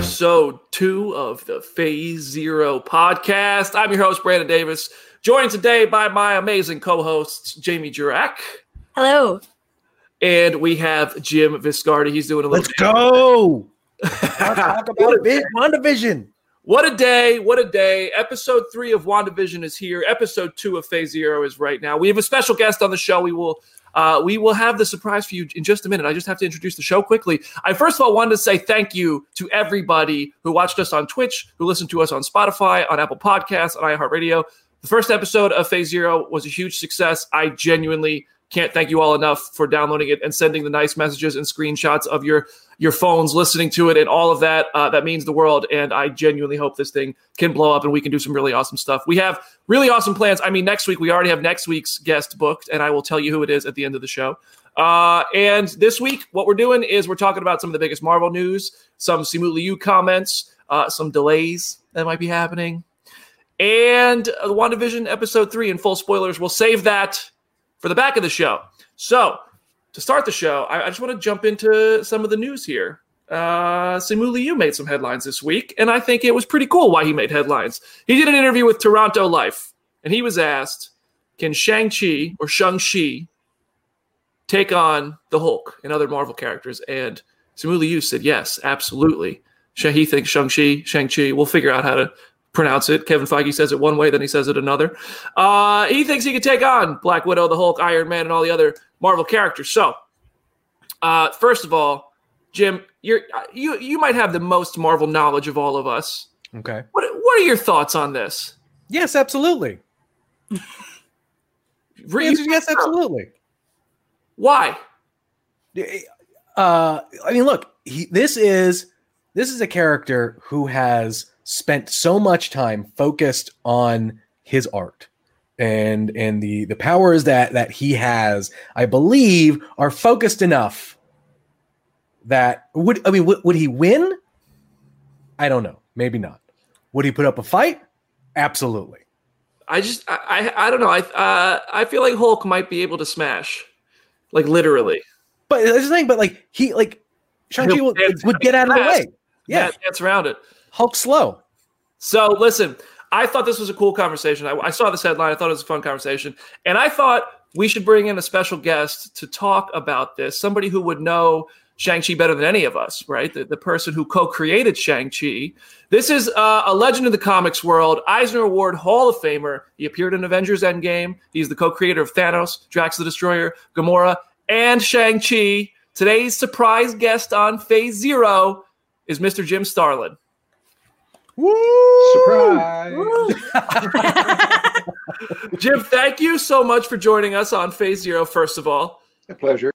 episode two of the Phase Zero podcast. I'm your host, Brandon Davis, joined today by my amazing co hosts, Jamie Jurak. Hello. And we have Jim Viscardi. He's doing a little. Let's go. talk about it. WandaVision. What a day. What a day. Episode three of WandaVision is here. Episode two of Phase Zero is right now. We have a special guest on the show. We will uh, we will have the surprise for you in just a minute. I just have to introduce the show quickly. I first of all wanted to say thank you to everybody who watched us on Twitch, who listened to us on Spotify, on Apple Podcasts, on iHeartRadio. The first episode of Phase Zero was a huge success. I genuinely can't thank you all enough for downloading it and sending the nice messages and screenshots of your your phones, listening to it, and all of that. Uh, that means the world. And I genuinely hope this thing can blow up and we can do some really awesome stuff. We have really awesome plans. I mean, next week we already have next week's guest booked, and I will tell you who it is at the end of the show. Uh, and this week, what we're doing is we're talking about some of the biggest Marvel news, some Simu Liu comments, uh, some delays that might be happening, and uh, the WandaVision episode three in full spoilers. We'll save that for the back of the show. So to start the show, I, I just want to jump into some of the news here. Uh, Simu Liu made some headlines this week, and I think it was pretty cool why he made headlines. He did an interview with Toronto Life, and he was asked, "Can Shang-Chi or Shang-Chi take on the Hulk and other Marvel characters?" And Simu Liu said, "Yes, absolutely." He thinks Shang-Chi, Shang-Chi. We'll figure out how to pronounce it. Kevin Feige says it one way, then he says it another. Uh, he thinks he could take on Black Widow, the Hulk, Iron Man, and all the other Marvel characters. So, uh, first of all, Jim, you're you you might have the most Marvel knowledge of all of us. Okay. What what are your thoughts on this? Yes, absolutely. yes, yes, absolutely. Why? Uh, I mean, look, he, this is this is a character who has spent so much time focused on his art and and the the powers that that he has i believe are focused enough that would i mean would, would he win? I don't know. Maybe not. Would he put up a fight? Absolutely. I just i i, I don't know. I uh, i feel like hulk might be able to smash like literally. But that's the thing but like he like shang-chi would, would get out of the way. Yeah around it hulk slow so listen I thought this was a cool conversation. I, I, saw this headline. I thought it was a fun conversation. And I thought we should bring in a special guest to talk about this, somebody who would know Shang-Chi better than any of us, right? The, the person who co created Shang-Chi. This is uh, a legend of the comics world, Eisner Award Hall of Famer. He appeared in Avengers Endgame. He's the co creator of Thanos, Drax the Destroyer, Gamora, and Shang-Chi. Today's surprise guest on Phase Zero is Mr. Jim Starlin. Woo! Surprise! Woo! Jim, thank you so much for joining us on Phase Zero, first of all. A pleasure.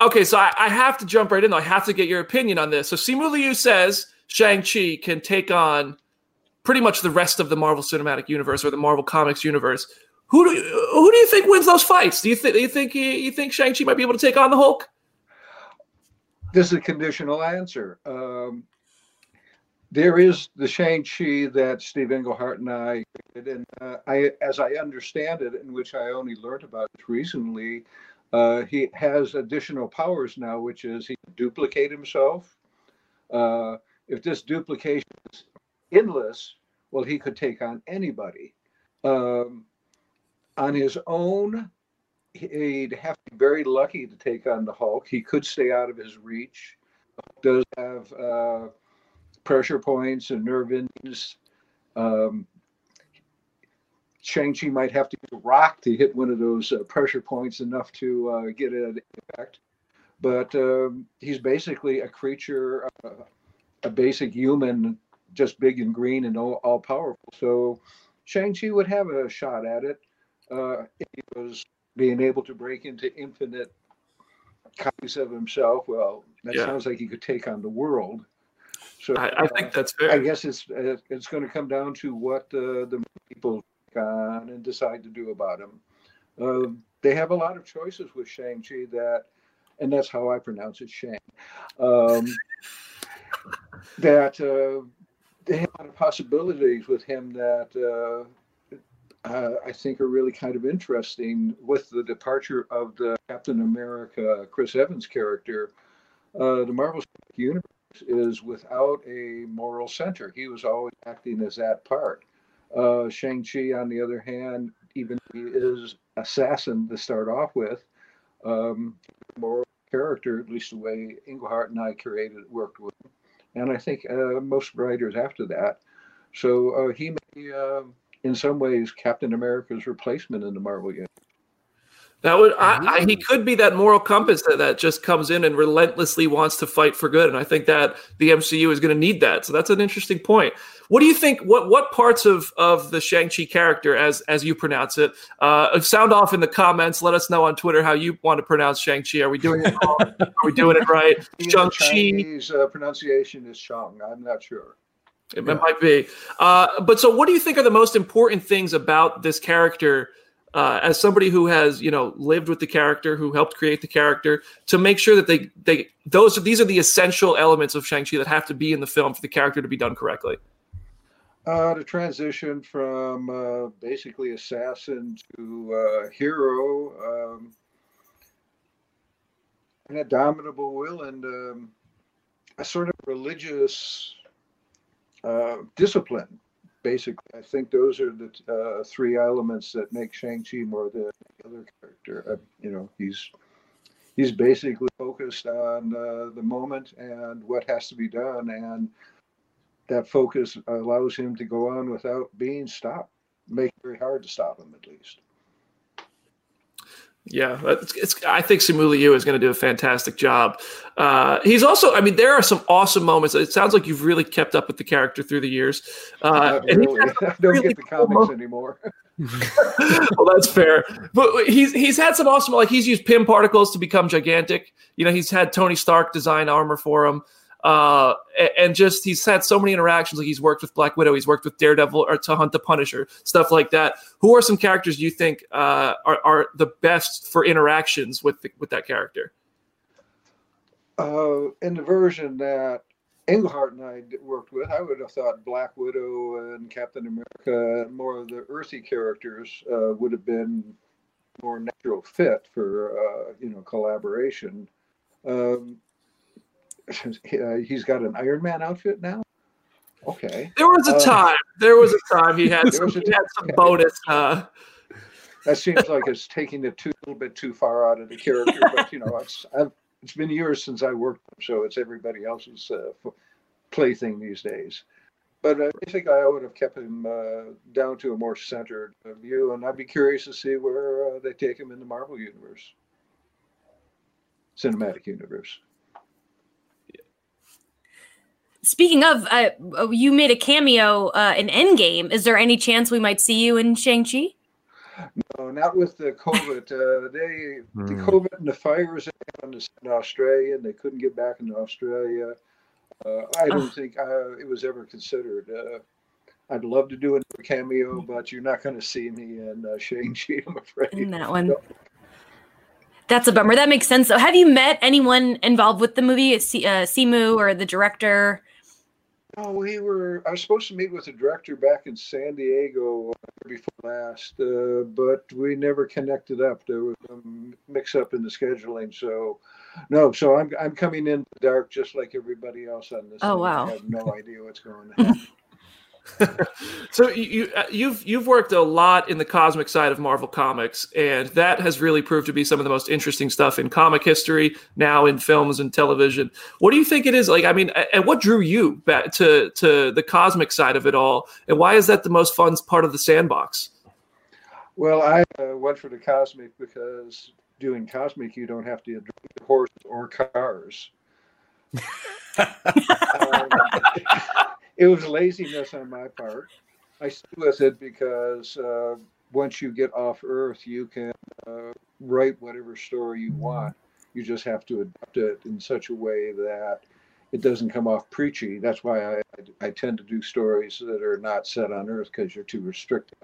Okay, so I, I have to jump right in, though. I have to get your opinion on this. So, Simu Liu says Shang-Chi can take on pretty much the rest of the Marvel Cinematic Universe or the Marvel Comics universe. Who do you, who do you think wins those fights? Do you, th- you think you think Shang-Chi might be able to take on the Hulk? This is a conditional answer. Um, there is the Shang-Chi that Steve Englehart and I did, and uh, I, as I understand it, in which I only learned about recently, uh, he has additional powers now, which is he can duplicate himself. Uh, if this duplication is endless, well, he could take on anybody. Um, on his own, he'd have to be very lucky to take on the Hulk. He could stay out of his reach. Does have uh, pressure points and nerve endings. Um, Shang-Chi might have to use rock to hit one of those uh, pressure points enough to uh, get an effect. But um, he's basically a creature, uh, a basic human, just big and green and all, all powerful. So Shang-Chi would have a shot at it uh, if he was being able to break into infinite copies of himself. Well, that yeah. sounds like he could take on the world. So I, I think uh, that's fair. I guess it's uh, it's going to come down to what uh, the people on and decide to do about him. Uh, they have a lot of choices with Shang Chi that, and that's how I pronounce it, Shang. Um, that uh, they have a lot of possibilities with him that. Uh, I think are really kind of interesting with the departure of the Captain America Chris Evans character. the Marvel universe is without a moral center. He was always acting as that part. Uh, Shang-Chi, on the other hand, even he is assassin to start off with, um, moral character, at least the way Englehart and I created worked with him. And I think uh, most writers after that. So uh, he may, uh, in some ways, Captain America's replacement in the Marvel universe. That would I, I, he could be that moral compass that, that just comes in and relentlessly wants to fight for good, and I think that the MCU is going to need that. So that's an interesting point. What do you think? What what parts of of the Shang Chi character, as as you pronounce it, uh, sound off in the comments? Let us know on Twitter how you want to pronounce Shang Chi. Are we doing it wrong? Are we doing it right? Shang Chi. Uh, pronunciation is Shang. I'm not sure. It yeah. might be. Uh, but so, what do you think are the most important things about this character? Uh, as somebody who has you know lived with the character, who helped create the character, to make sure that they they those are these are the essential elements of Shang Chi that have to be in the film for the character to be done correctly. Uh, the transition from uh, basically assassin to uh, hero, um, an indomitable will, and um, a sort of religious uh, discipline basically, I think those are the uh, three elements that make Shang-Chi more than the other character. Uh, you know, he's he's basically focused on uh, the moment and what has to be done, and that focus allows him to go on without being stopped. Make it very hard to stop him, at least. Yeah, it's, it's, I think Simu Liu is going to do a fantastic job. Uh, he's also, I mean, there are some awesome moments. It sounds like you've really kept up with the character through the years. Uh, and really. I don't really get the comics cool anymore. well, that's fair. But he's he's had some awesome, like he's used Pym particles to become gigantic. You know, he's had Tony Stark design armor for him. Uh, and just he's had so many interactions. Like he's worked with Black Widow, he's worked with Daredevil, or to hunt the Punisher, stuff like that. Who are some characters you think uh, are are the best for interactions with the, with that character? Uh, in the version that Englehart and I worked with, I would have thought Black Widow and Captain America, more of the earthy characters, uh, would have been more natural fit for uh, you know collaboration. Um, he's got an Iron Man outfit now. Okay. There was a uh, time. there was a time he had some, he had some okay. bonus. Uh... That seems like it's taking it too a little bit too far out of the character, but you know, it's I've, it's been years since I worked, so it's everybody else's uh, plaything these days. But I think I would have kept him uh, down to a more centered view, and I'd be curious to see where uh, they take him in the Marvel universe, cinematic universe. Speaking of, uh, you made a cameo uh, in Endgame. Is there any chance we might see you in Shang Chi? No, not with the COVID. Uh, they mm. the hmm. COVID and the fires in Australia, and they couldn't get back into Australia. Uh, I don't oh. think uh, it was ever considered. Uh, I'd love to do a cameo, but you're not going to see me in uh, Shang Chi. I'm afraid. In that one. No. That's a bummer. That makes sense. So, have you met anyone involved with the movie, C- uh, Simu or the director? Oh, we were. I was supposed to meet with the director back in San Diego before last, uh, but we never connected up. There was a mix up in the scheduling, so no. So I'm I'm coming in the dark just like everybody else on this. Oh wow! I have no idea what's going on. so you uh, you've you've worked a lot in the cosmic side of Marvel Comics, and that has really proved to be some of the most interesting stuff in comic history now in films and television. What do you think it is like? I mean, and what drew you back to to the cosmic side of it all, and why is that the most fun part of the sandbox? Well, I uh, went for the cosmic because doing cosmic, you don't have to drive horses or cars. um, it was laziness on my part. I stick with it because uh, once you get off Earth, you can uh, write whatever story you want. You just have to adapt it in such a way that it doesn't come off preachy. That's why I, I tend to do stories that are not set on Earth because you're too restricted.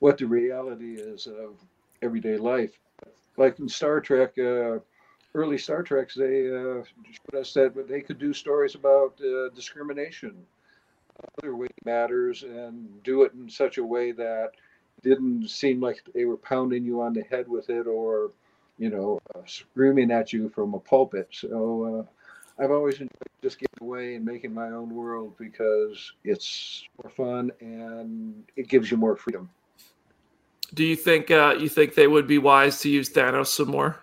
What the reality is of everyday life. Like in Star Trek, uh, early Star Treks, they uh, showed us that they could do stories about uh, discrimination other weight matters and do it in such a way that didn't seem like they were pounding you on the head with it or you know uh, screaming at you from a pulpit so uh, I've always enjoyed just getting away and making my own world because it's more fun and it gives you more freedom. Do you think uh, you think they would be wise to use Thanos some more?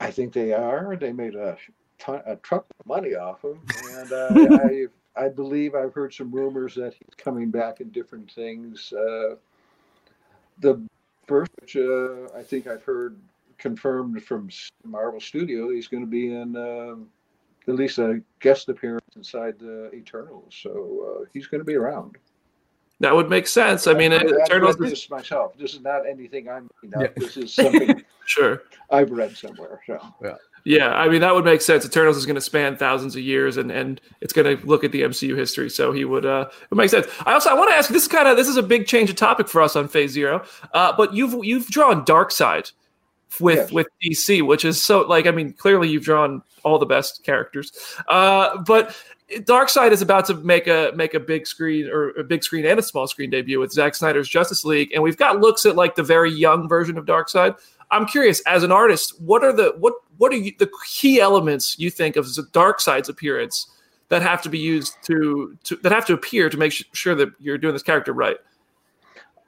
I think they are. They made a ton, a truck of money off him, and uh, I I believe I've heard some rumors that he's coming back in different things. Uh, the first, which uh, I think I've heard confirmed from Marvel Studio, he's going to be in uh, at least a guest appearance inside the Eternals. So uh, he's going to be around. That would make sense. I mean, I, Eternals. read this myself. This is not anything I'm making up. Yeah. This is something sure I've read somewhere. So yeah. Yeah, I mean that would make sense. Eternals is going to span thousands of years, and and it's going to look at the MCU history. So he would uh, it makes sense. I also I want to ask. This is kind of this is a big change of topic for us on Phase Zero. Uh, but you've you've drawn Darkseid with yes. with DC, which is so like I mean clearly you've drawn all the best characters. Uh, but Darkseid is about to make a make a big screen or a big screen and a small screen debut with Zack Snyder's Justice League, and we've got looks at like the very young version of Darkseid. I'm curious, as an artist, what are the what what are you, the key elements you think of Darkseid's appearance that have to be used to, to that have to appear to make sure that you're doing this character right?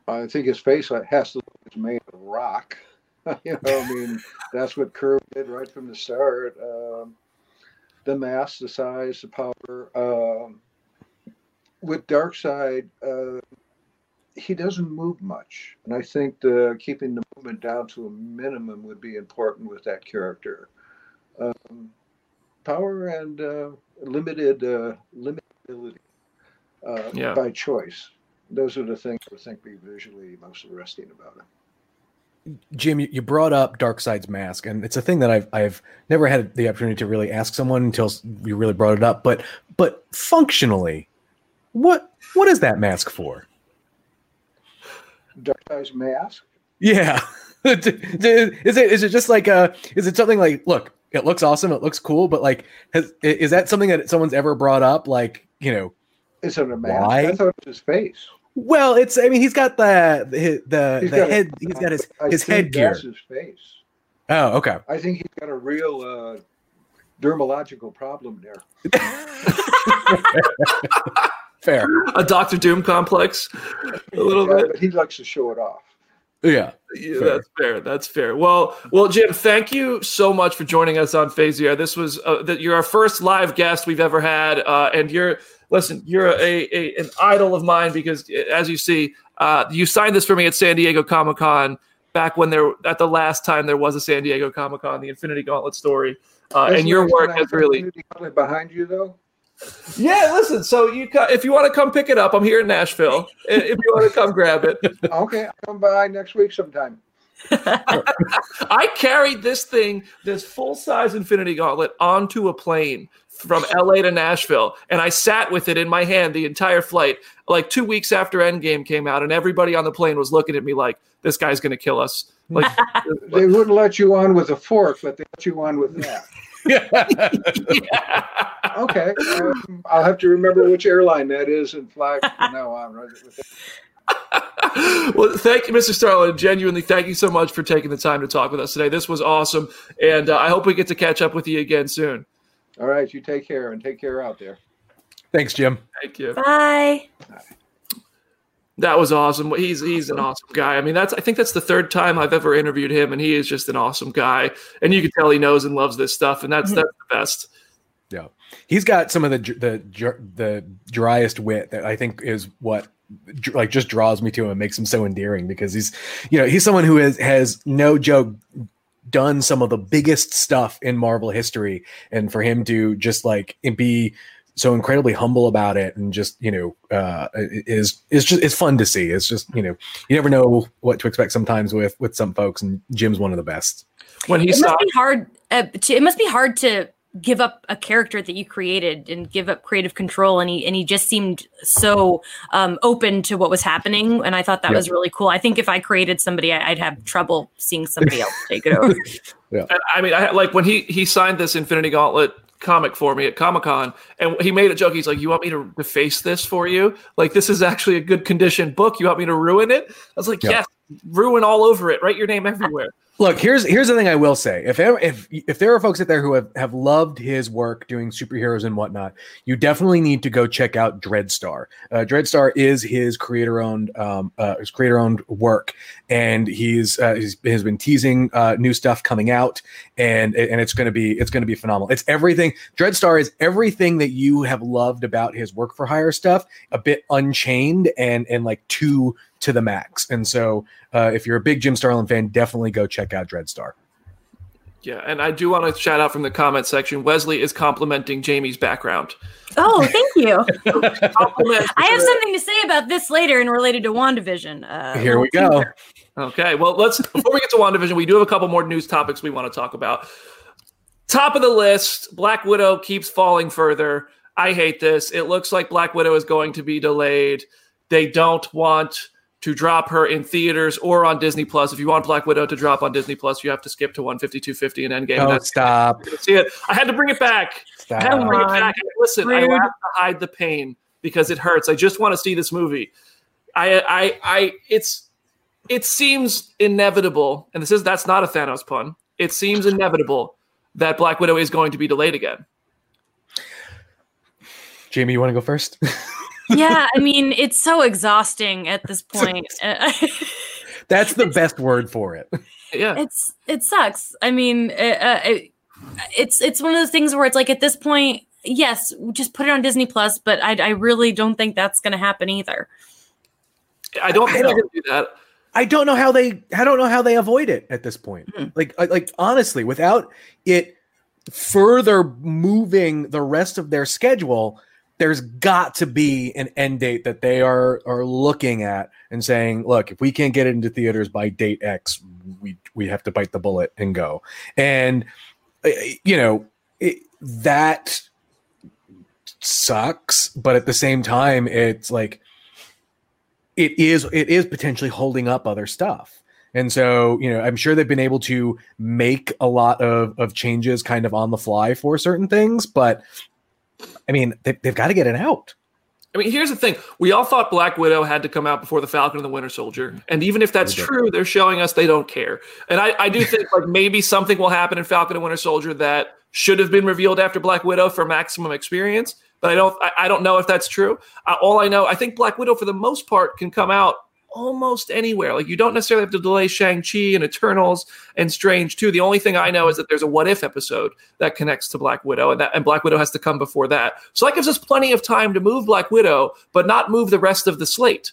I think his face has to look made of rock. you know, I mean, that's what Kirby did right from the start. Um, the mass, the size, the power. Um, with Darkseid, uh, he doesn't move much, and I think the keeping the movement down to a minimum would be important with that character. Um, power and uh, limited uh, limitability uh, yeah. by choice. Those are the things I think be visually most arresting about him. Jim, you brought up Darkseid's mask, and it's a thing that I've I've never had the opportunity to really ask someone until you really brought it up. But but functionally, what what is that mask for? Darkseid's mask? Yeah. is it is it just like uh is it something like look it looks awesome it looks cool but like has is that something that someone's ever brought up like you know is it a mask why? I thought it was his face well it's I mean he's got the the the, the head a, he's got his I his headgear his face oh okay I think he's got a real uh dermalogical problem there Fair. A Doctor Doom complex. A little yeah, bit. But he likes to show it off. Yeah, yeah fair. that's fair. That's fair. Well, well, Jim, thank you so much for joining us on Phase Zero. This was uh, that you're our first live guest we've ever had, uh, and you're listen, you're a, a, an idol of mine because, as you see, uh, you signed this for me at San Diego Comic Con back when there at the last time there was a San Diego Comic Con, the Infinity Gauntlet story, uh, and your work has really behind you though. Yeah, listen. So you, if you want to come pick it up, I'm here in Nashville. if you want to come grab it, okay, I'll come by next week sometime. I carried this thing, this full size Infinity Gauntlet, onto a plane from LA to Nashville, and I sat with it in my hand the entire flight. Like two weeks after Endgame came out, and everybody on the plane was looking at me like, "This guy's going to kill us." Like they wouldn't let you on with a fork, but they let you on with that. yeah. Okay. Um, I'll have to remember which airline that is and fly from now on. Right well, thank you, Mr. Starlin. Genuinely, thank you so much for taking the time to talk with us today. This was awesome, and uh, I hope we get to catch up with you again soon. All right, you take care and take care out there. Thanks, Jim. Thank you. Bye. Bye. That was awesome. He's he's an awesome guy. I mean, that's I think that's the third time I've ever interviewed him, and he is just an awesome guy. And you can tell he knows and loves this stuff, and that's mm-hmm. that's the best. Yeah, he's got some of the the the driest wit that I think is what like just draws me to him and makes him so endearing because he's you know he's someone who has has no joke done some of the biggest stuff in Marvel history, and for him to just like be so incredibly humble about it and just you know uh, is is just it's fun to see. It's just you know you never know what to expect sometimes with with some folks, and Jim's one of the best. When he it must be hard. Uh, to, it must be hard to give up a character that you created and give up creative control and he and he just seemed so um, open to what was happening and i thought that yeah. was really cool i think if i created somebody I, would have trouble seeing somebody else take it over yeah i mean i like when he he signed this infinity gauntlet comic for me at Comic Con, and he made a joke. He's like, "You want me to deface this for you? Like, this is actually a good condition book. You want me to ruin it?" I was like, yeah. "Yes, ruin all over it. Write your name everywhere." Look, here's here's the thing I will say. If if if there are folks out there who have, have loved his work doing superheroes and whatnot, you definitely need to go check out Dreadstar. Uh, Dreadstar is his creator owned um, uh, his creator owned work, and he's uh, he's has been teasing uh, new stuff coming out, and and it's gonna be it's gonna be phenomenal. It's everything. Dreadstar is everything that you have loved about his work for hire stuff, a bit unchained and and like too to the max. And so, uh, if you're a big Jim Starlin fan, definitely go check out Dreadstar. Yeah, and I do want to shout out from the comment section. Wesley is complimenting Jamie's background. Oh, thank you. I have something to say about this later and related to WandaVision. Uh, Here we go. Okay, well, let's before we get to WandaVision, we do have a couple more news topics we want to talk about. Top of the list, Black Widow keeps falling further. I hate this. It looks like Black Widow is going to be delayed. They don't want to drop her in theaters or on Disney Plus. If you want Black Widow to drop on Disney Plus, you have to skip to 152.50 and Endgame. Oh, That's stop. See it. I had to bring it back. Stop. I had to bring it back. Listen, Rude. I have to hide the pain because it hurts. I just want to see this movie. I, I, I, it's, it seems inevitable, and this is that's not a Thanos pun. It seems inevitable that Black Widow is going to be delayed again. Jamie, you want to go first? yeah, I mean, it's so exhausting at this point. That's the best word for it. Yeah, it's it sucks. I mean, uh, uh, it, it's it's one of those things where it's like at this point, yes, just put it on Disney Plus, but I, I really don't think that's going to happen either. I don't think I don't, do that. I don't know how they I don't know how they avoid it at this point. Mm-hmm. Like like honestly, without it further moving the rest of their schedule, there's got to be an end date that they are are looking at and saying, look, if we can't get it into theaters by date X, we we have to bite the bullet and go. And uh, you know it, that sucks, but at the same time, it's like it is it is potentially holding up other stuff. And so, you know, I'm sure they've been able to make a lot of, of changes kind of on the fly for certain things, but I mean, they, have got to get it out. I mean, here's the thing: we all thought Black Widow had to come out before the Falcon and the Winter Soldier, and even if that's true, they're showing us they don't care. And I, I do think like maybe something will happen in Falcon and Winter Soldier that should have been revealed after Black Widow for maximum experience. But I don't, I, I don't know if that's true. Uh, all I know, I think Black Widow for the most part can come out almost anywhere. Like you don't necessarily have to delay Shang-Chi and Eternals and Strange too. The only thing I know is that there's a what if episode that connects to Black Widow and that and Black Widow has to come before that. So that gives us plenty of time to move Black Widow, but not move the rest of the slate.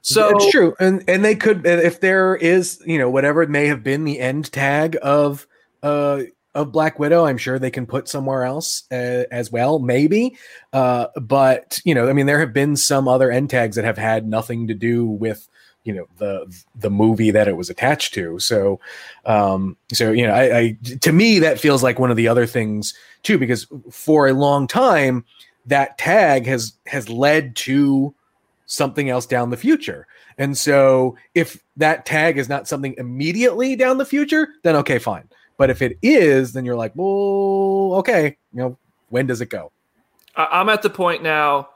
So it's true. And and they could if there is, you know, whatever it may have been the end tag of uh of Black Widow, I'm sure they can put somewhere else uh, as well, maybe. Uh, but you know, I mean, there have been some other end tags that have had nothing to do with you know the the movie that it was attached to. So um so you know I, I to me that feels like one of the other things too because for a long time that tag has has led to something else down the future. And so if that tag is not something immediately down the future then okay fine. But if it is then you're like well okay you know when does it go? I'm at the point now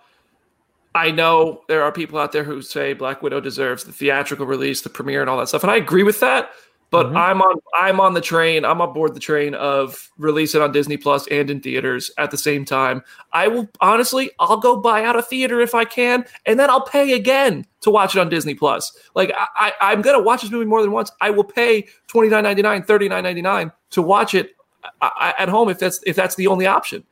I know there are people out there who say Black Widow deserves the theatrical release, the premiere, and all that stuff, and I agree with that. But mm-hmm. I'm on I'm on the train. I'm on board the train of release it on Disney Plus and in theaters at the same time. I will honestly, I'll go buy out a theater if I can, and then I'll pay again to watch it on Disney Plus. Like I, I am gonna watch this movie more than once. I will pay twenty nine ninety nine, thirty nine ninety nine to watch it uh, at home if that's if that's the only option.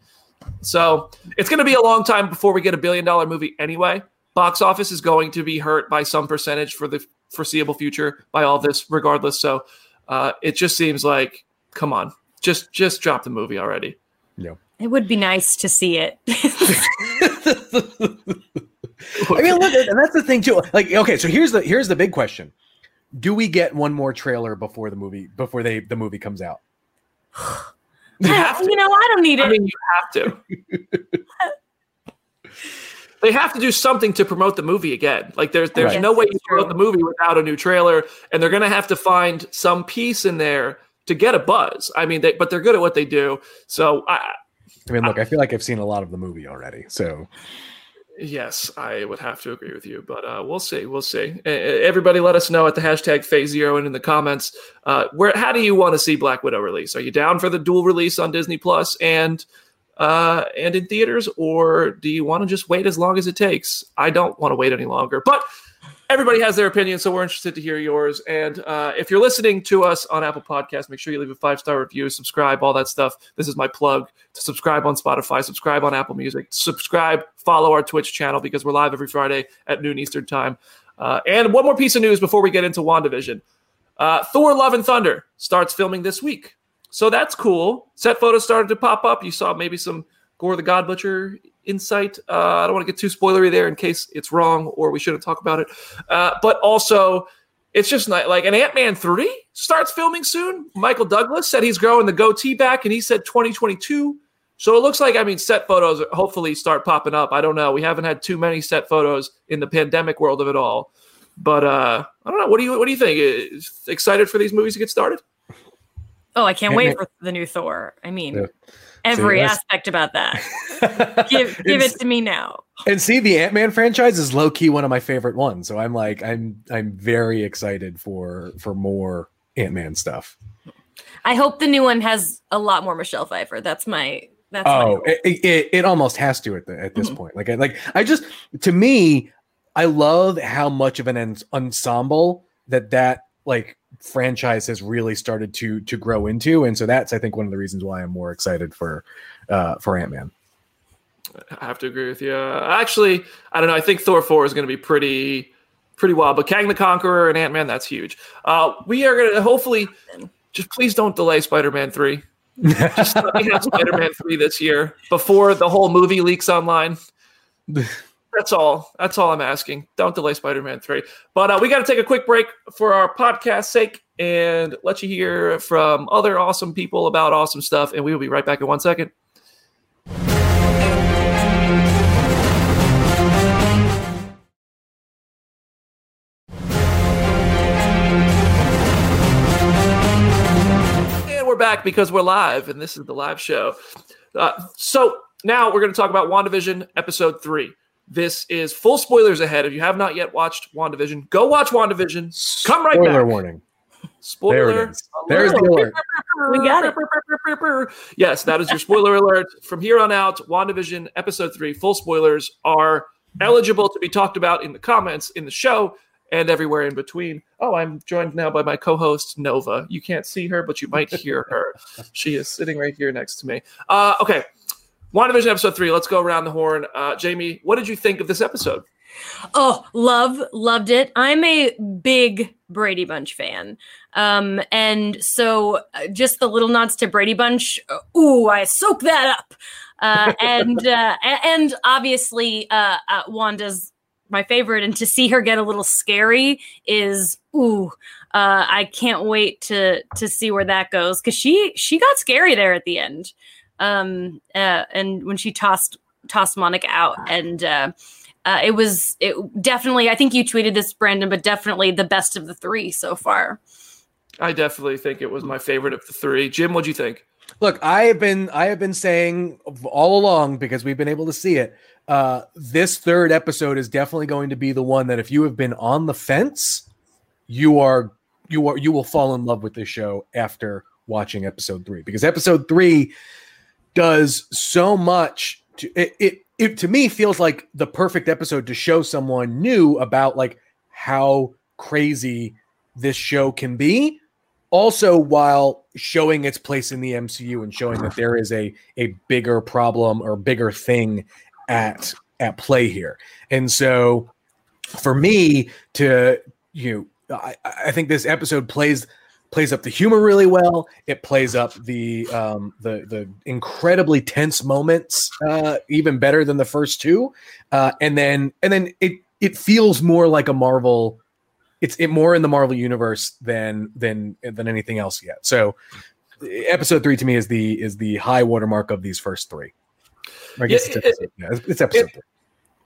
So it's going to be a long time before we get a billion dollar movie anyway. Box office is going to be hurt by some percentage for the foreseeable future by all this, regardless. So uh, it just seems like, come on, just just drop the movie already. Yeah, it would be nice to see it. I mean, look, and that's the thing too. Like, okay, so here's the here's the big question: Do we get one more trailer before the movie before they the movie comes out? You, have to. you know, I don't need it. I mean, you have to. they have to do something to promote the movie again. Like there's there's right. no way you promote the movie without a new trailer, and they're gonna have to find some piece in there to get a buzz. I mean, they, but they're good at what they do. So I, I mean, look, I, I feel like I've seen a lot of the movie already. So Yes, I would have to agree with you, but uh, we'll see. We'll see. Everybody, let us know at the hashtag Phase Zero and in the comments. Uh, where how do you want to see Black Widow release? Are you down for the dual release on Disney Plus and uh, and in theaters, or do you want to just wait as long as it takes? I don't want to wait any longer, but everybody has their opinion, so we're interested to hear yours. And uh, if you're listening to us on Apple Podcasts, make sure you leave a five star review, subscribe, all that stuff. This is my plug to subscribe on Spotify, subscribe on Apple Music, subscribe, follow our Twitch channel because we're live every Friday at noon Eastern Time. Uh, and one more piece of news before we get into WandaVision. Uh, Thor Love and Thunder starts filming this week. So that's cool. Set photos started to pop up. You saw maybe some Gorr the God Butcher insight. Uh, I don't want to get too spoilery there in case it's wrong or we shouldn't talk about it. Uh, but also, it's just not like an Ant Man 3 starts filming soon. Michael Douglas said he's growing the goatee back and he said 2022. So it looks like, I mean, set photos hopefully start popping up. I don't know. We haven't had too many set photos in the pandemic world of it all. But uh, I don't know. What do you what do you think? Excited for these movies to get started? Oh, I can't wait for the new Thor. I mean, yeah every aspect about that. give give it to me now. And see, the Ant Man franchise is low key one of my favorite ones. So I'm like, I'm I'm very excited for for more Ant Man stuff. I hope the new one has a lot more Michelle Pfeiffer. That's my that's oh, it, it, it almost has to at the, at this mm-hmm. point. Like I, like I just to me, I love how much of an ensemble that that like franchise has really started to to grow into. And so that's i think one of the reasons why i'm more excited for uh for ant-man. I have to agree with you. Actually i don't know. I think thor 4 is going to be pretty pretty wild but kang the conqueror and ant-man that's huge. Uh we are going to hopefully just please don't delay spider-man 3 just let me have spider-man 3 this year before the whole movie leaks online That's all. That's all I'm asking. Don't delay Spider Man 3. But uh, we got to take a quick break for our podcast sake and let you hear from other awesome people about awesome stuff. And we will be right back in one second. And we're back because we're live, and this is the live show. Uh, so now we're going to talk about WandaVision episode three. This is full spoilers ahead. If you have not yet watched WandaVision, go watch WandaVision. Come right Spoiler back. warning. Spoiler. There it is. There's the alert. We got it. Yes, that is your spoiler alert. From here on out, WandaVision episode three, full spoilers are eligible to be talked about in the comments in the show and everywhere in between. Oh, I'm joined now by my co-host Nova. You can't see her, but you might hear her. she is sitting right here next to me. Uh, okay, WandaVision episode three. Let's go around the horn. Uh, Jamie, what did you think of this episode? Oh, love, loved it. I'm a big Brady Bunch fan. Um, and so uh, just the little nods to Brady Bunch. Uh, ooh, I soak that up. Uh, and uh, and obviously, uh, uh, Wanda's my favorite, and to see her get a little scary is ooh. Uh, I can't wait to to see where that goes because she she got scary there at the end um, uh, and when she tossed tossed Monica out, and uh, uh, it was it definitely. I think you tweeted this, Brandon, but definitely the best of the three so far. I definitely think it was my favorite of the three. Jim, what do you think? Look, I have been I have been saying all along because we've been able to see it. Uh, this third episode is definitely going to be the one that if you have been on the fence, you are you are you will fall in love with this show after watching episode three because episode three does so much to it, it it to me feels like the perfect episode to show someone new about like how crazy this show can be also while showing its place in the MCU and showing that there is a a bigger problem or bigger thing at at play here. And so for me to you know I, I think this episode plays plays up the humor really well. It plays up the um, the the incredibly tense moments uh, even better than the first two, uh, and then and then it it feels more like a Marvel. It's it more in the Marvel universe than than than anything else yet. So, episode three to me is the is the high watermark of these first three. I guess yeah, it's, episode, it, yeah, it's episode it, three.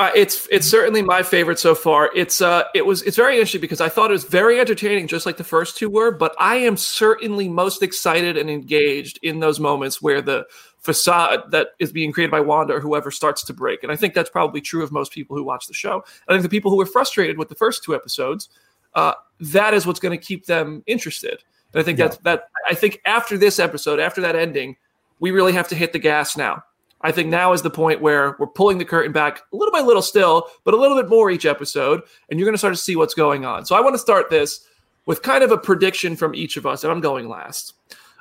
Uh, it's it's certainly my favorite so far. It's uh it was it's very interesting because I thought it was very entertaining, just like the first two were. But I am certainly most excited and engaged in those moments where the facade that is being created by Wanda or whoever starts to break. And I think that's probably true of most people who watch the show. I think the people who were frustrated with the first two episodes, uh, that is what's going to keep them interested. And I think Yeah. that's that. I think after this episode, after that ending, we really have to hit the gas now. I think now is the point where we're pulling the curtain back a little by little still, but a little bit more each episode, and you're going to start to see what's going on. So I want to start this with kind of a prediction from each of us, and I'm going last.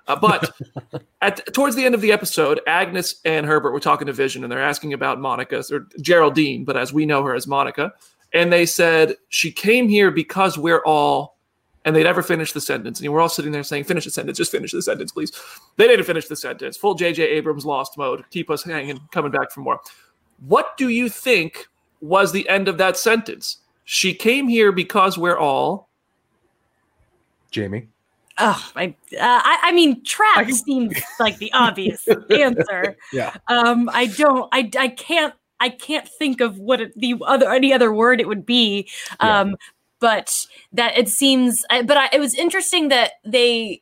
Uh, but at towards the end of the episode, Agnes and Herbert were talking to Vision, and they're asking about Monica or Geraldine, but as we know her as Monica, and they said she came here because we're all and they never finished the sentence. And we're all sitting there saying, finish the sentence, just finish the sentence, please. They didn't finish the sentence. Full J.J. Abrams lost mode. Keep us hanging, coming back for more. What do you think was the end of that sentence? She came here because we're all. Jamie. Oh, I, uh, I, I mean, trap I can- seems like the obvious answer. Yeah. Um, I don't, I, I can't, I can't think of what it, the other any other word it would be. Yeah. But that it seems, but I, it was interesting that they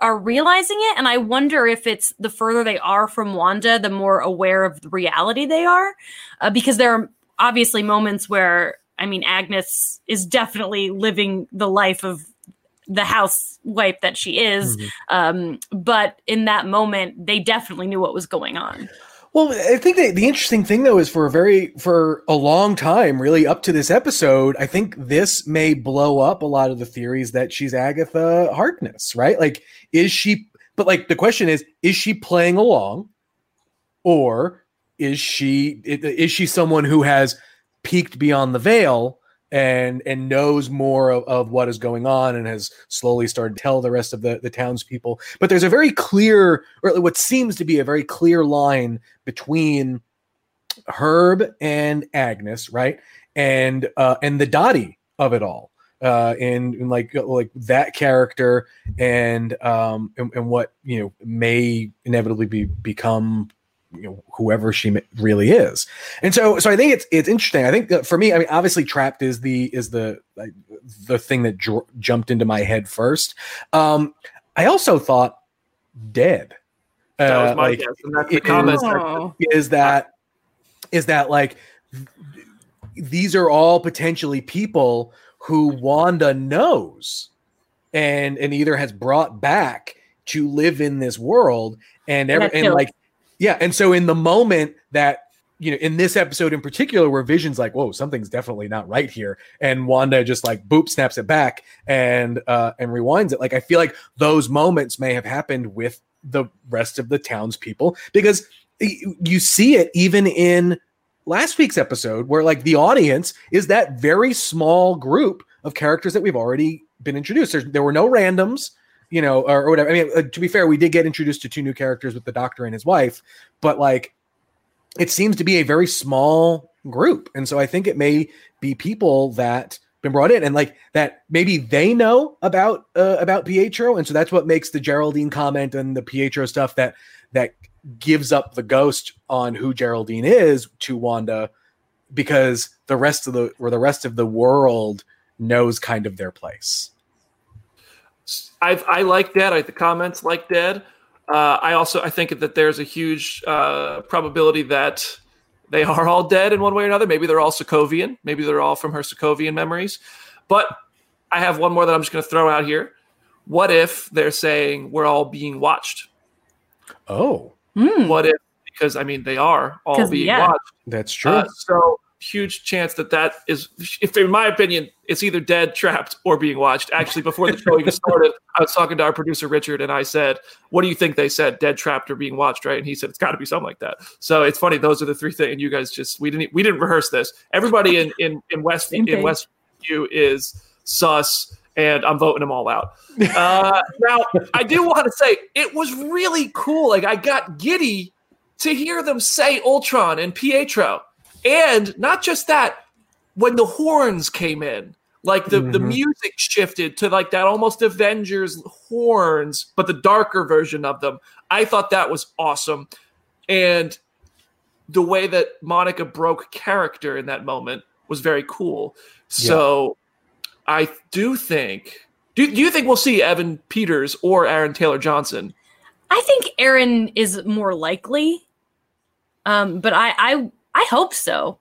are realizing it, and I wonder if it's the further they are from Wanda, the more aware of the reality they are, uh, because there are obviously moments where. I mean, Agnes is definitely living the life of the housewife that she is. Mhm. Um, but in that moment, they definitely knew what was going on. Well, I think that the interesting thing though is for a very for a long time, really up to this episode, I think this may blow up a lot of the theories that she's Agatha Harkness, right? Like, is she? But like, the question is, is she playing along, or is she is she someone who has peeked beyond the veil and and knows more of, of what is going on and has slowly started to tell the rest of the the townspeople? But there's a very clear, or what seems to be a very clear line between Herb and Agnes, right? And uh and the Dottie of it all. Uh and, and like like that character and um and, and what you know may inevitably be become you know whoever she really is and so so i think it's it's interesting i think that for me i mean obviously trapped is the is the like, the thing that dr- jumped into my head first um i also thought dead That was Uh, my like, guess. And that's the it comments. is- is that is that like th- these are all potentially people who Wanda knows and and either has brought back to live in this world and every That and like yeah and so in the moment that you know in this episode in particular where vision's like whoa something's definitely not right here and wanda just like boop snaps it back and uh and rewinds it like i feel like those moments may have happened with the rest of the townspeople because you see it even in last week's episode where like the audience is that very small group of characters that we've already been introduced. There's, there were no randoms you know or, or whatever. I mean uh, to be fair we did get introduced to two new characters with the doctor and his wife but like it seems to be a very small group. And so i think it may be people that been brought in and like that maybe they know about uh, about pietro. And so that's what makes the geraldine comment and the pietro stuff that that gives up the ghost on who geraldine is to wanda because the rest of the or the rest of the world knows kind of their place I, I like dead. I think the comments like dead. Uh, I also I think that there's a huge uh, probability that they are all dead in one way or another. Maybe they're all Sokovian. Maybe they're all from her Sokovian memories. But I have one more that I'm just going to throw out here. What if they're saying we're all being watched? oh Hmm. What if because I mean they are all being yeah. watched. that's true Uh, so huge chance that that is, if in my opinion, it's either dead, trapped, or being watched. Actually, before the show even started, I was talking to our producer Richard, and I said, "What do you think they said? Dead, trapped, or being watched?" Right? And he said, "It's got to be something like that." So it's funny; those are the three things. And you guys just we didn't we didn't rehearse this. Everybody in in in West Same in page. West View is sus. And I'm voting them all out. Uh, now, I do want to say it was really cool. Like I got giddy to hear them say Ultron and Pietro. And not just that, when the horns came in, like the, the Mhm. music shifted to like that almost Avengers horns, but the darker version of them. I thought that was awesome. And the way that Monica broke character in that moment was very cool. So I do think. Do, do you think we'll see Evan Peters or Aaron Taylor Johnson? I think Aaron is more likely. Um, but I I I hope so.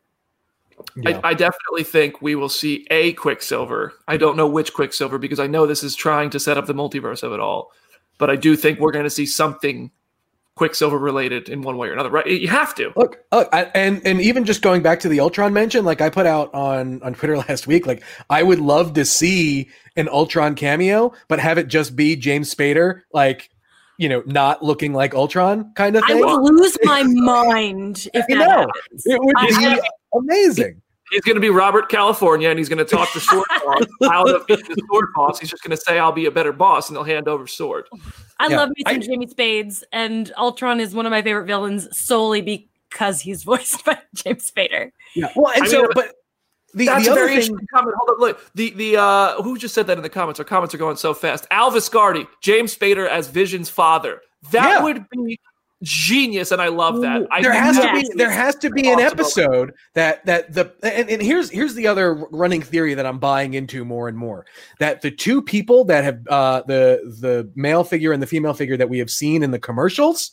Yeah. I, I definitely think we will see a Quicksilver. I don't know which Quicksilver because I know this is trying to set up the multiverse of it all, but I do think we're going to see something Quicksilver related in one way or another. Right? You have to. Look, look, I, and and even just going back to the Ultron mention, like I put out on on Twitter last week, like I would love to see an Ultron cameo, but have it just be James Spader, like you know, not looking like Ultron kind of thing. I thing. would lose my mind if I that know. happens. It would I- be amazing. He's going to be Robert California, and he's going to talk to Sword Boss out of the Sword Boss. He's just going to say, "I'll be a better boss," and they'll hand over Sword. I Yeah, love me some I- Jamie Spades, and Ultron is one of my favorite villains solely because he's voiced by James Spader. Yeah. Well, and I so, mean, but the, That's the a other very thing, interesting comment. Hold up, look. The the uh, who just said that in the comments? Our comments are going so fast. Alvis Gardy, James Spader as Vision's father. That Yeah. would be genius, and I love that. I there has to be there has to be an episode that that the and, and here's here's the other running theory that I'm buying into more and more that the two people that have uh the the male figure and the female figure that we have seen in the commercials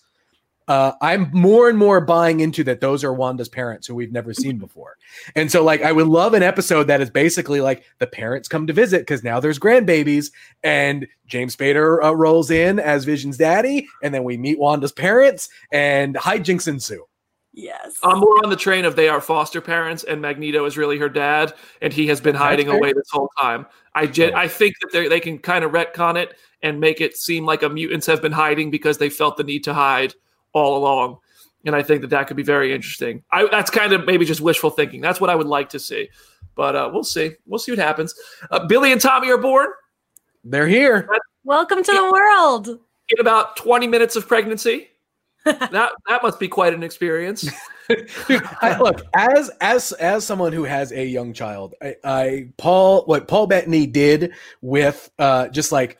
uh, I'm more and more buying into that those are Wanda's parents who we've never seen before. And so like I would love an episode that is basically like the parents come to visit because now there's grandbabies and James Spader uh, rolls in as Vision's daddy and then we meet Wanda's parents and hijinks ensue. Yes. I'm more on the train of they are foster parents, and Magneto is really her dad, and he has been hiding fair. away this whole time. I ge- I think that they they can kind of retcon it and make it seem like a mutants have been hiding because they felt the need to hide all along, and I think that that could be very interesting. I, that's kind of maybe just wishful thinking. That's what I would like to see, but uh, we'll see. We'll see what happens. Uh, Billy and Tommy are born They're here. Welcome to the world. in about 20 minutes of pregnancy. that that must be quite an experience. Dude, I, look as as as someone who has a young child, I, I Paul what Paul Bettany did with uh just like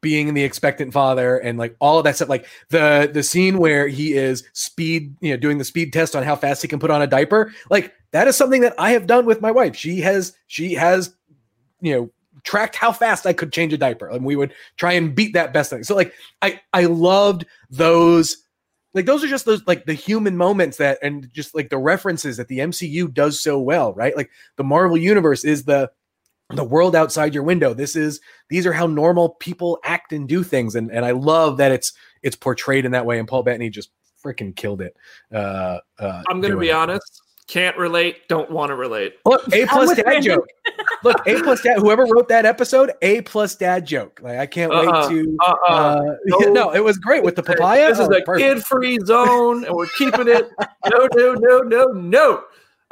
being the expectant father and like all of that stuff. Like the the scene where he is speed you know doing the speed test on how fast he can put on a diaper like that is something that i have done with my wife. She has she has you know tracked how fast i could change a diaper and we would try and beat that best thing. So like i i loved those like those are just those like the human moments that and just like the references that the mcu does so well right? Like the marvel universe is the the world outside your window this is these are how normal people act and do things and and i love that it's it's portrayed in that way and paul bettany just freaking killed it uh, uh I'm going to be it. honest. Can't relate. Don't want to relate. look a plus dad Brandon. joke look a plus dad whoever wrote that episode a plus dad joke like i can't Uh-uh. wait to Uh-uh. uh, No. no it was great with the papaya This is Oh, a perfect. kid-free zone, and we're keeping it. No, no, no, no, no.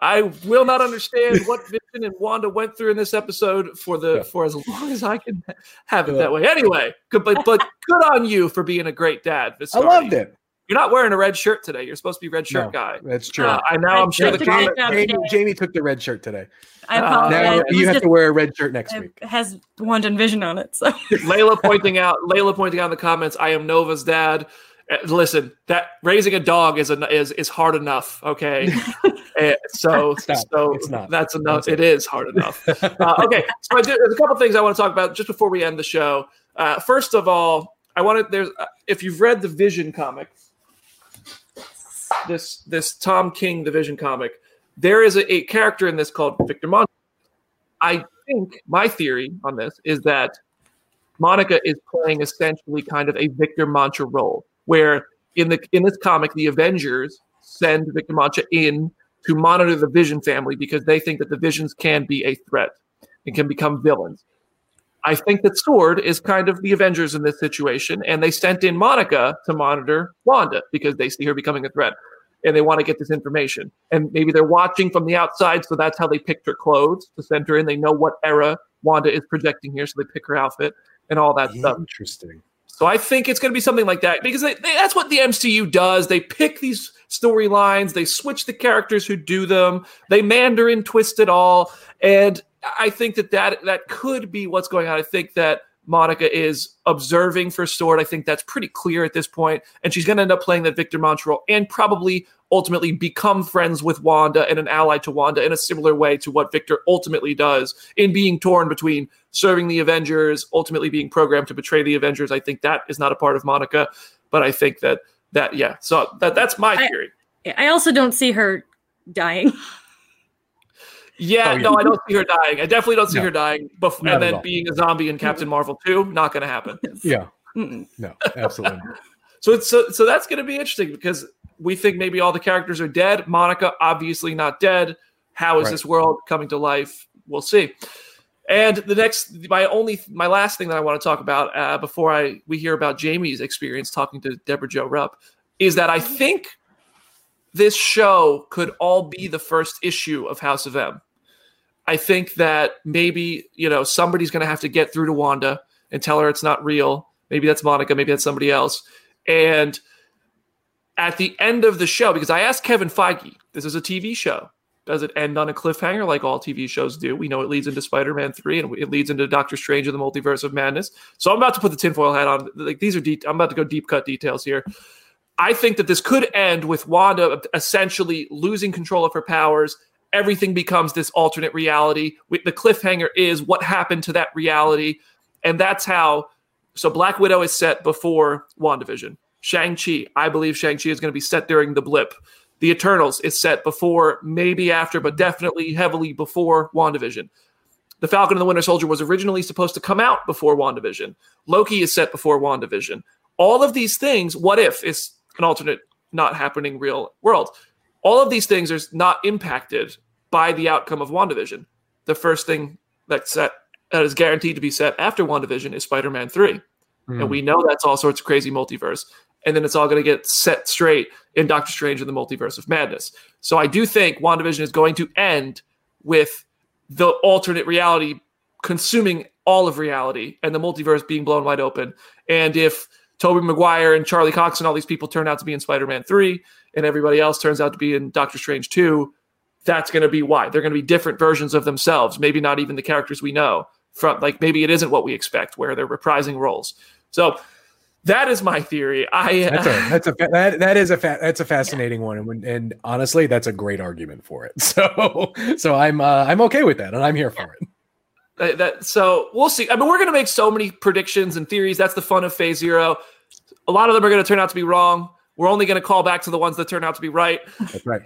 I will not understand what Vision and Wanda went through in this episode for the Yeah. for as long as I can have it Yeah. that way. Anyway, good, but but good on you for being a great dad. i loved it You're not wearing a red shirt today. You're supposed to be red shirt No. guy. that's true Uh, I now I'm sure the shirt Jamie, comment. Jamie. Jamie took the red shirt today. I Uh, apologize. Now you have just- to wear a red shirt next it week. has Wanda and Vision on it. So Layla pointing out, Layla pointing out in the comments, I am Nova's dad. Uh, Listen, that raising a dog is a, is is hard enough. Okay, Uh, so Stop. so that's enough. It is hard enough. Uh, okay, so I do, there's a couple things I want to talk about just before we end the show. Uh, first of all, I wanted there's uh, if you've read the Vision comic, this this Tom King the Vision comic, there is a, a character in this called Victor Mon. I think my theory on this is that Monica is playing essentially kind of a Victor Mancha role, where in the in this comic, the Avengers send Victor Mancha in to monitor the Vision family because they think that the Visions can be a threat and can become villains. I think that Sword is kind of the Avengers in this situation, and they sent in Monica to monitor Wanda because they see her becoming a threat and they want to get this information. And maybe they're watching from the outside, so that's how they picked her clothes to send her in. They know what era Wanda is projecting here, so they pick her outfit and all that stuff. Interesting. So I think it's going to be something like that because they, they, that's what the MCU does. They pick these storylines, they switch the characters who do them, they Mandarin twist it all, and I think that that that could be what's going on. I think that Monica is observing for Sword. I think that's pretty clear at this point, and she's going to end up playing that Victor Mancha role and probably ultimately become friends with Wanda and an ally to Wanda in a similar way to what Victor ultimately does in being torn between serving the Avengers, ultimately being programmed to betray the Avengers. I think that is not a part of Monica, but I think that that yeah. So that that's my I, theory. I also don't see her dying. Yeah, oh, yeah, no, I don't see her dying. I definitely don't see no, her dying. Before, and then being a zombie in Captain Marvel 2, not going to happen. Yeah. No, absolutely. so it's so, so that's going to be interesting because we think maybe all the characters are dead. Monica obviously not dead. How is right. this world coming to life? We'll see. And the next, my only, my last thing that I want to talk about uh, before I we hear about Jamie's experience talking to Debra Jo Rupp is that I think this show could all be the first issue of House of M. I think that maybe, you know, somebody's going to have to get through to Wanda and tell her it's not real. Maybe that's Monica, maybe that's somebody else. And at the end of the show, because I asked Kevin Feige, this is a TV show. Does it end on a cliffhanger like all TV shows do? We know it leads into Spider Man 3 and it leads into Doctor Strange and the Multiverse of Madness. So I'm about to put the tinfoil hat on. Like these are. I'm about to go deep cut details here. I think that this could end with Wanda essentially losing control of her powers. Everything becomes this alternate reality. The cliffhanger is what happened to that reality. And that's how. So Black Widow is set before WandaVision. Shang-Chi, I believe Shang-Chi is going to be set during the blip. The Eternals is set before, maybe after, but definitely heavily before WandaVision. The Falcon and the Winter Soldier was originally supposed to come out before WandaVision. Loki is set before WandaVision. All of these things, what if, is an alternate, not happening real world. All of these things are not impacted by the outcome of WandaVision. The first thing that's set that is guaranteed to be set after WandaVision is Spider-Man 3. Mm. And we know that's all sorts of crazy multiverse. And then it's all going to get set straight in Doctor Strange and the Multiverse of Madness. So I do think WandaVision is going to end with the alternate reality consuming all of reality and the multiverse being blown wide open. And if Tobey Maguire and Charlie Cox and all these people turn out to be in Spider-Man 3 and everybody else turns out to be in Doctor Strange 2, that's going to be why. They're going to be different versions of themselves, maybe not even the characters we know from like maybe it isn't what we expect where they're reprising roles. So that is my theory. I that's a that's a that, that is a fa- that's a fascinating yeah. one, and, and honestly, that's a great argument for it. So so I'm uh, I'm okay with that, and I'm here for it. Uh, that so we'll see. I mean, we're going to make so many predictions and theories. That's the fun of Phase Zero. A lot of them are going to turn out to be wrong. We're only going to call back to the ones that turn out to be right. That's right.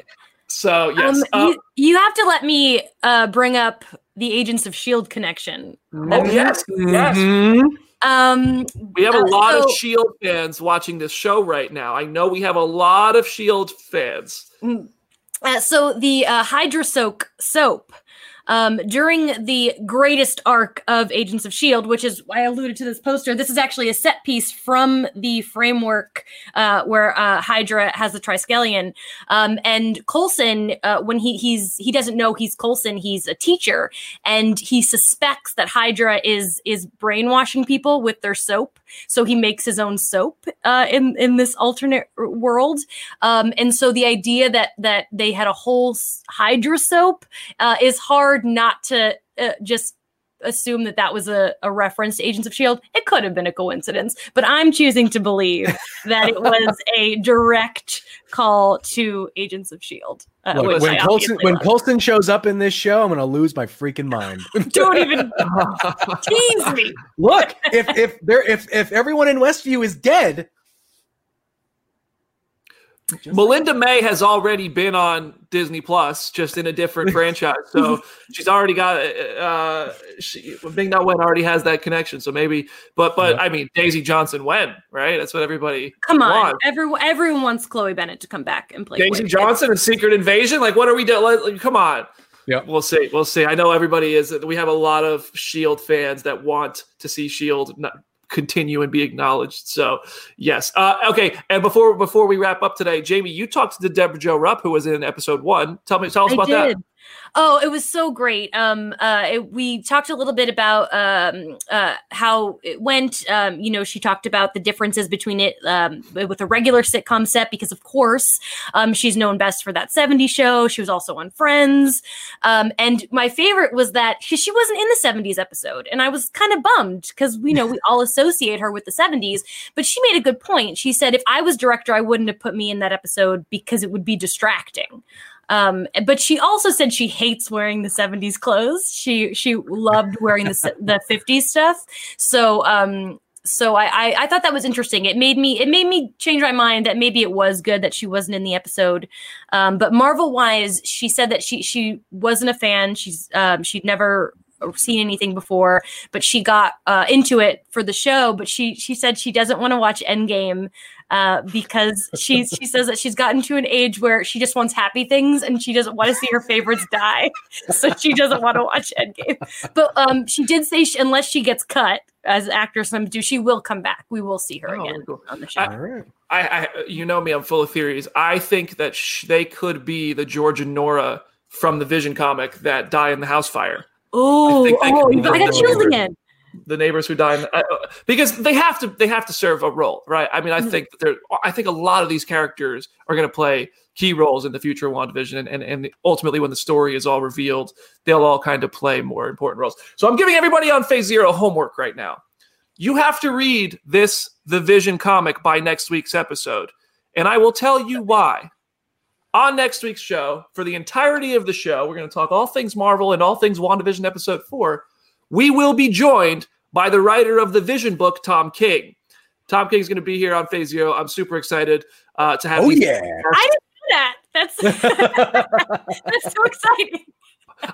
So yes, um, uh, you, you, have to let me uh, bring up the Agents of Shield connection. Oh yes, yes. Mm-hmm. Um, we have a uh, lot so, of Shield fans watching this show right now. I know we have a lot of Shield fans. Mm, uh, so the uh, Hydra Soak soap um, during the greatest arc of Agents of S.H.I.E.L.D., which is why I alluded to this poster. This is actually a set piece from the framework uh, where uh, Hydra has the Triskelion. Um, and Coulson, uh, when he he's he doesn't know he's Coulson, he's a teacher, and he suspects that Hydra is is brainwashing people with their soap. So he makes his own soap uh, in in this alternate world. Um, and so the idea that that they had a whole Hydra soap uh, is hard not to uh, just assume that that was a, a reference to Agents of S.H.I.E.L.D. It could have been a coincidence, but I'm choosing to believe that it was a direct call to Agents of S.H.I.E.L.D. Uh, Look, when, Coulson, when Coulson shows up in this show, I'm going to lose my freaking mind. Don't even tease me. Look, if if there if if everyone in Westview is dead, just Melinda May has already been on Disney Plus, just in a different franchise. So she's already got. Uh, she, Ming Na Wen already has that connection. So maybe, but but yeah. I mean, Daisy Johnson Wen, right? That's what everybody. Come on, wants. everyone everyone wants Chloe Bennet to come back and play. Daisy Johnson and Secret Invasion. Like, what are we doing? Like, come on. Yeah, we'll see. We'll see. I know everybody is. We have a lot of Shield fans that want to see Shield continue and be acknowledged. So yes. Uh, okay. And before before we wrap up today, Jamie, you talked to Debra Jo Rupp, who was in episode one. Tell me, tell us I about did. that. Oh, it was so great. Um, uh, it, we talked a little bit about um, uh, how it went. Um, you know, she talked about the differences between it um, with a regular sitcom set because, of course, um, she's known best for that 70s show. She was also on Friends. Um, and my favorite was that she, she wasn't in the 70s episode. And I was kind of bummed because, you know, we all associate her with the 70s. But she made a good point. She said, if I was director, I wouldn't have put me in that episode because it would be distracting. Um, but she also said she hates wearing the 70s clothes. She she loved wearing the the 50s stuff. So um so I, I, I thought that was interesting. It made me it made me change my mind that maybe it was good that she wasn't in the episode. Um, but Marvel wise, she said that she she wasn't a fan. She's um, she'd never seen anything before, but she got uh, into it for the show. But she she said she doesn't want to watch Endgame uh, because she she says that she's gotten to an age where she just wants happy things and she doesn't want to see her favorites die, so she doesn't want to watch Endgame. But um, she did say she, unless she gets cut as actors some do, she will come back. We will see her oh, again cool. on the show. I, I, I, you know me, I'm full of theories. I think that sh- they could be the George and Nora from the Vision comic that die in the house fire. Oh, I, oh, I got chills again. the neighbors who die uh, because they have to they have to serve a role right? I mean i mm-hmm. think there i think a lot of these characters are going to play key roles in the future of WandaVision and, and and ultimately when the story is all revealed they'll all kind of play more important roles. So i'm giving everybody on phase zero homework right now. You have to read this the vision comic by next week's episode and i will tell you why on next week's show for the entirety of the show we're going to talk all things marvel and all things wandavision episode 4 we will be joined by the writer of the Vision book, Tom King. Tom King is going to be here on Phase Zero. I'm super excited uh, to have. Oh yeah! I didn't know that. That's that's so exciting.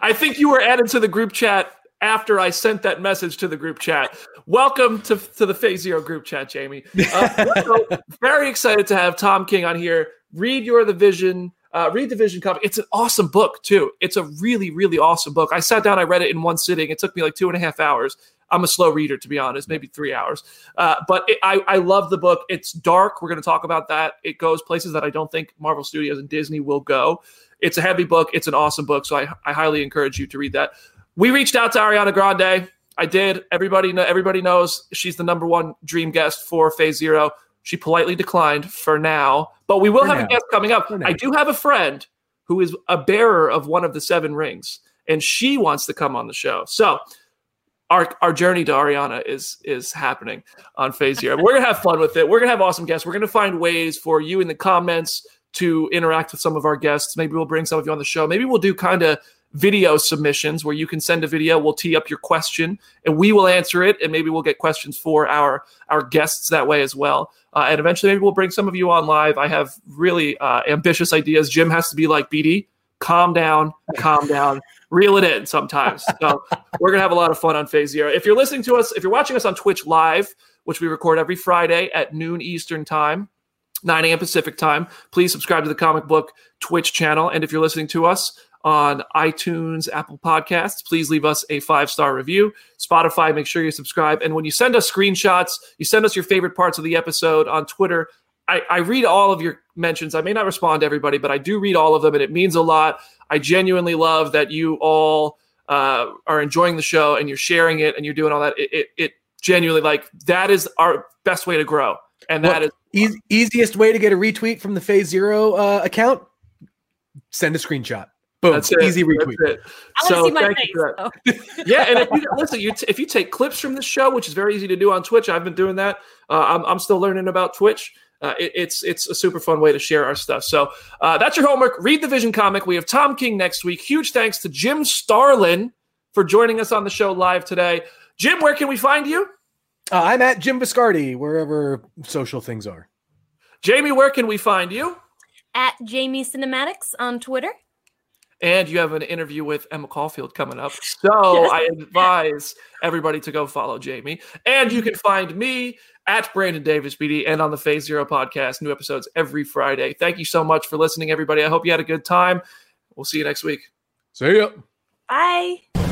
I think you were added to the group chat after I sent that message to the group chat. Welcome to, to the Phase Zero group chat, Jamie. Uh, so very excited to have Tom King on here. Read your the Vision uh, read the Vision comic. It's an awesome book too. It's a really, really awesome book. I sat down, I read it in one sitting. It took me like two and a half hours. I'm a slow reader, to be honest, maybe three hours. Uh, but it, I, I love the book. It's dark. We're going to talk about that. It goes places that I don't think Marvel Studios and Disney will go. It's a heavy book. It's an awesome book. So I, I highly encourage you to read that. We reached out to Ariana Grande. I did. Everybody, know, everybody knows she's the number one dream guest for Phase Zero. She politely declined for now, but we will for have now. a guest coming up. I do have a friend who is a bearer of one of the seven rings, and she wants to come on the show. So our our journey to Ariana is is happening on Phase Zero. We're gonna have fun with it. We're gonna have awesome guests. We're gonna find ways for you in the comments to interact with some of our guests. Maybe we'll bring some of you on the show. Maybe we'll do kind of video submissions where you can send a video we'll tee up your question and we will answer it and maybe we'll get questions for our our guests that way as well uh, and eventually maybe we'll bring some of you on live i have really uh, ambitious ideas jim has to be like bd calm down calm down reel it in sometimes so we're gonna have a lot of fun on phase zero if you're listening to us if you're watching us on twitch live which we record every friday at noon eastern time 9 a.m. Pacific time. Please subscribe to the comic book Twitch channel. And if you're listening to us on iTunes, Apple Podcasts. Please leave us a five star review. Spotify, make sure you subscribe. And when you send us screenshots, you send us your favorite parts of the episode on Twitter. I, I read all of your mentions. I may not respond to everybody, but I do read all of them, and it means a lot. I genuinely love that you all uh, are enjoying the show and you're sharing it and you're doing all that. It, it, it genuinely like that is our best way to grow, and that well, is e- easiest way to get a retweet from the Phase Zero uh, account. Send a screenshot. Boom. That's it. Easy retweet. That's it. so thank face, you for that. yeah, and if you listen, you t- if you take clips from the show, which is very easy to do on Twitch, I've been doing that. Uh, I'm, I'm still learning about Twitch. Uh, it, it's it's a super fun way to share our stuff. So uh, that's your homework. Read the Vision comic. We have Tom King next week. Huge thanks to Jim Starlin for joining us on the show live today. Jim, where can we find you? Uh, I'm at Jim Viscardi, wherever social things are. Jamie, where can we find you? At Jamie Cinematics on Twitter and you have an interview with Emma Caulfield coming up. So I advise everybody to go follow Jamie. And you can find me at Brandon Davis BD and on the Phase Zero podcast. New episodes every Friday. Thank you so much for listening, everybody. I hope you had a good time. We'll see you next week. See ya. Bye.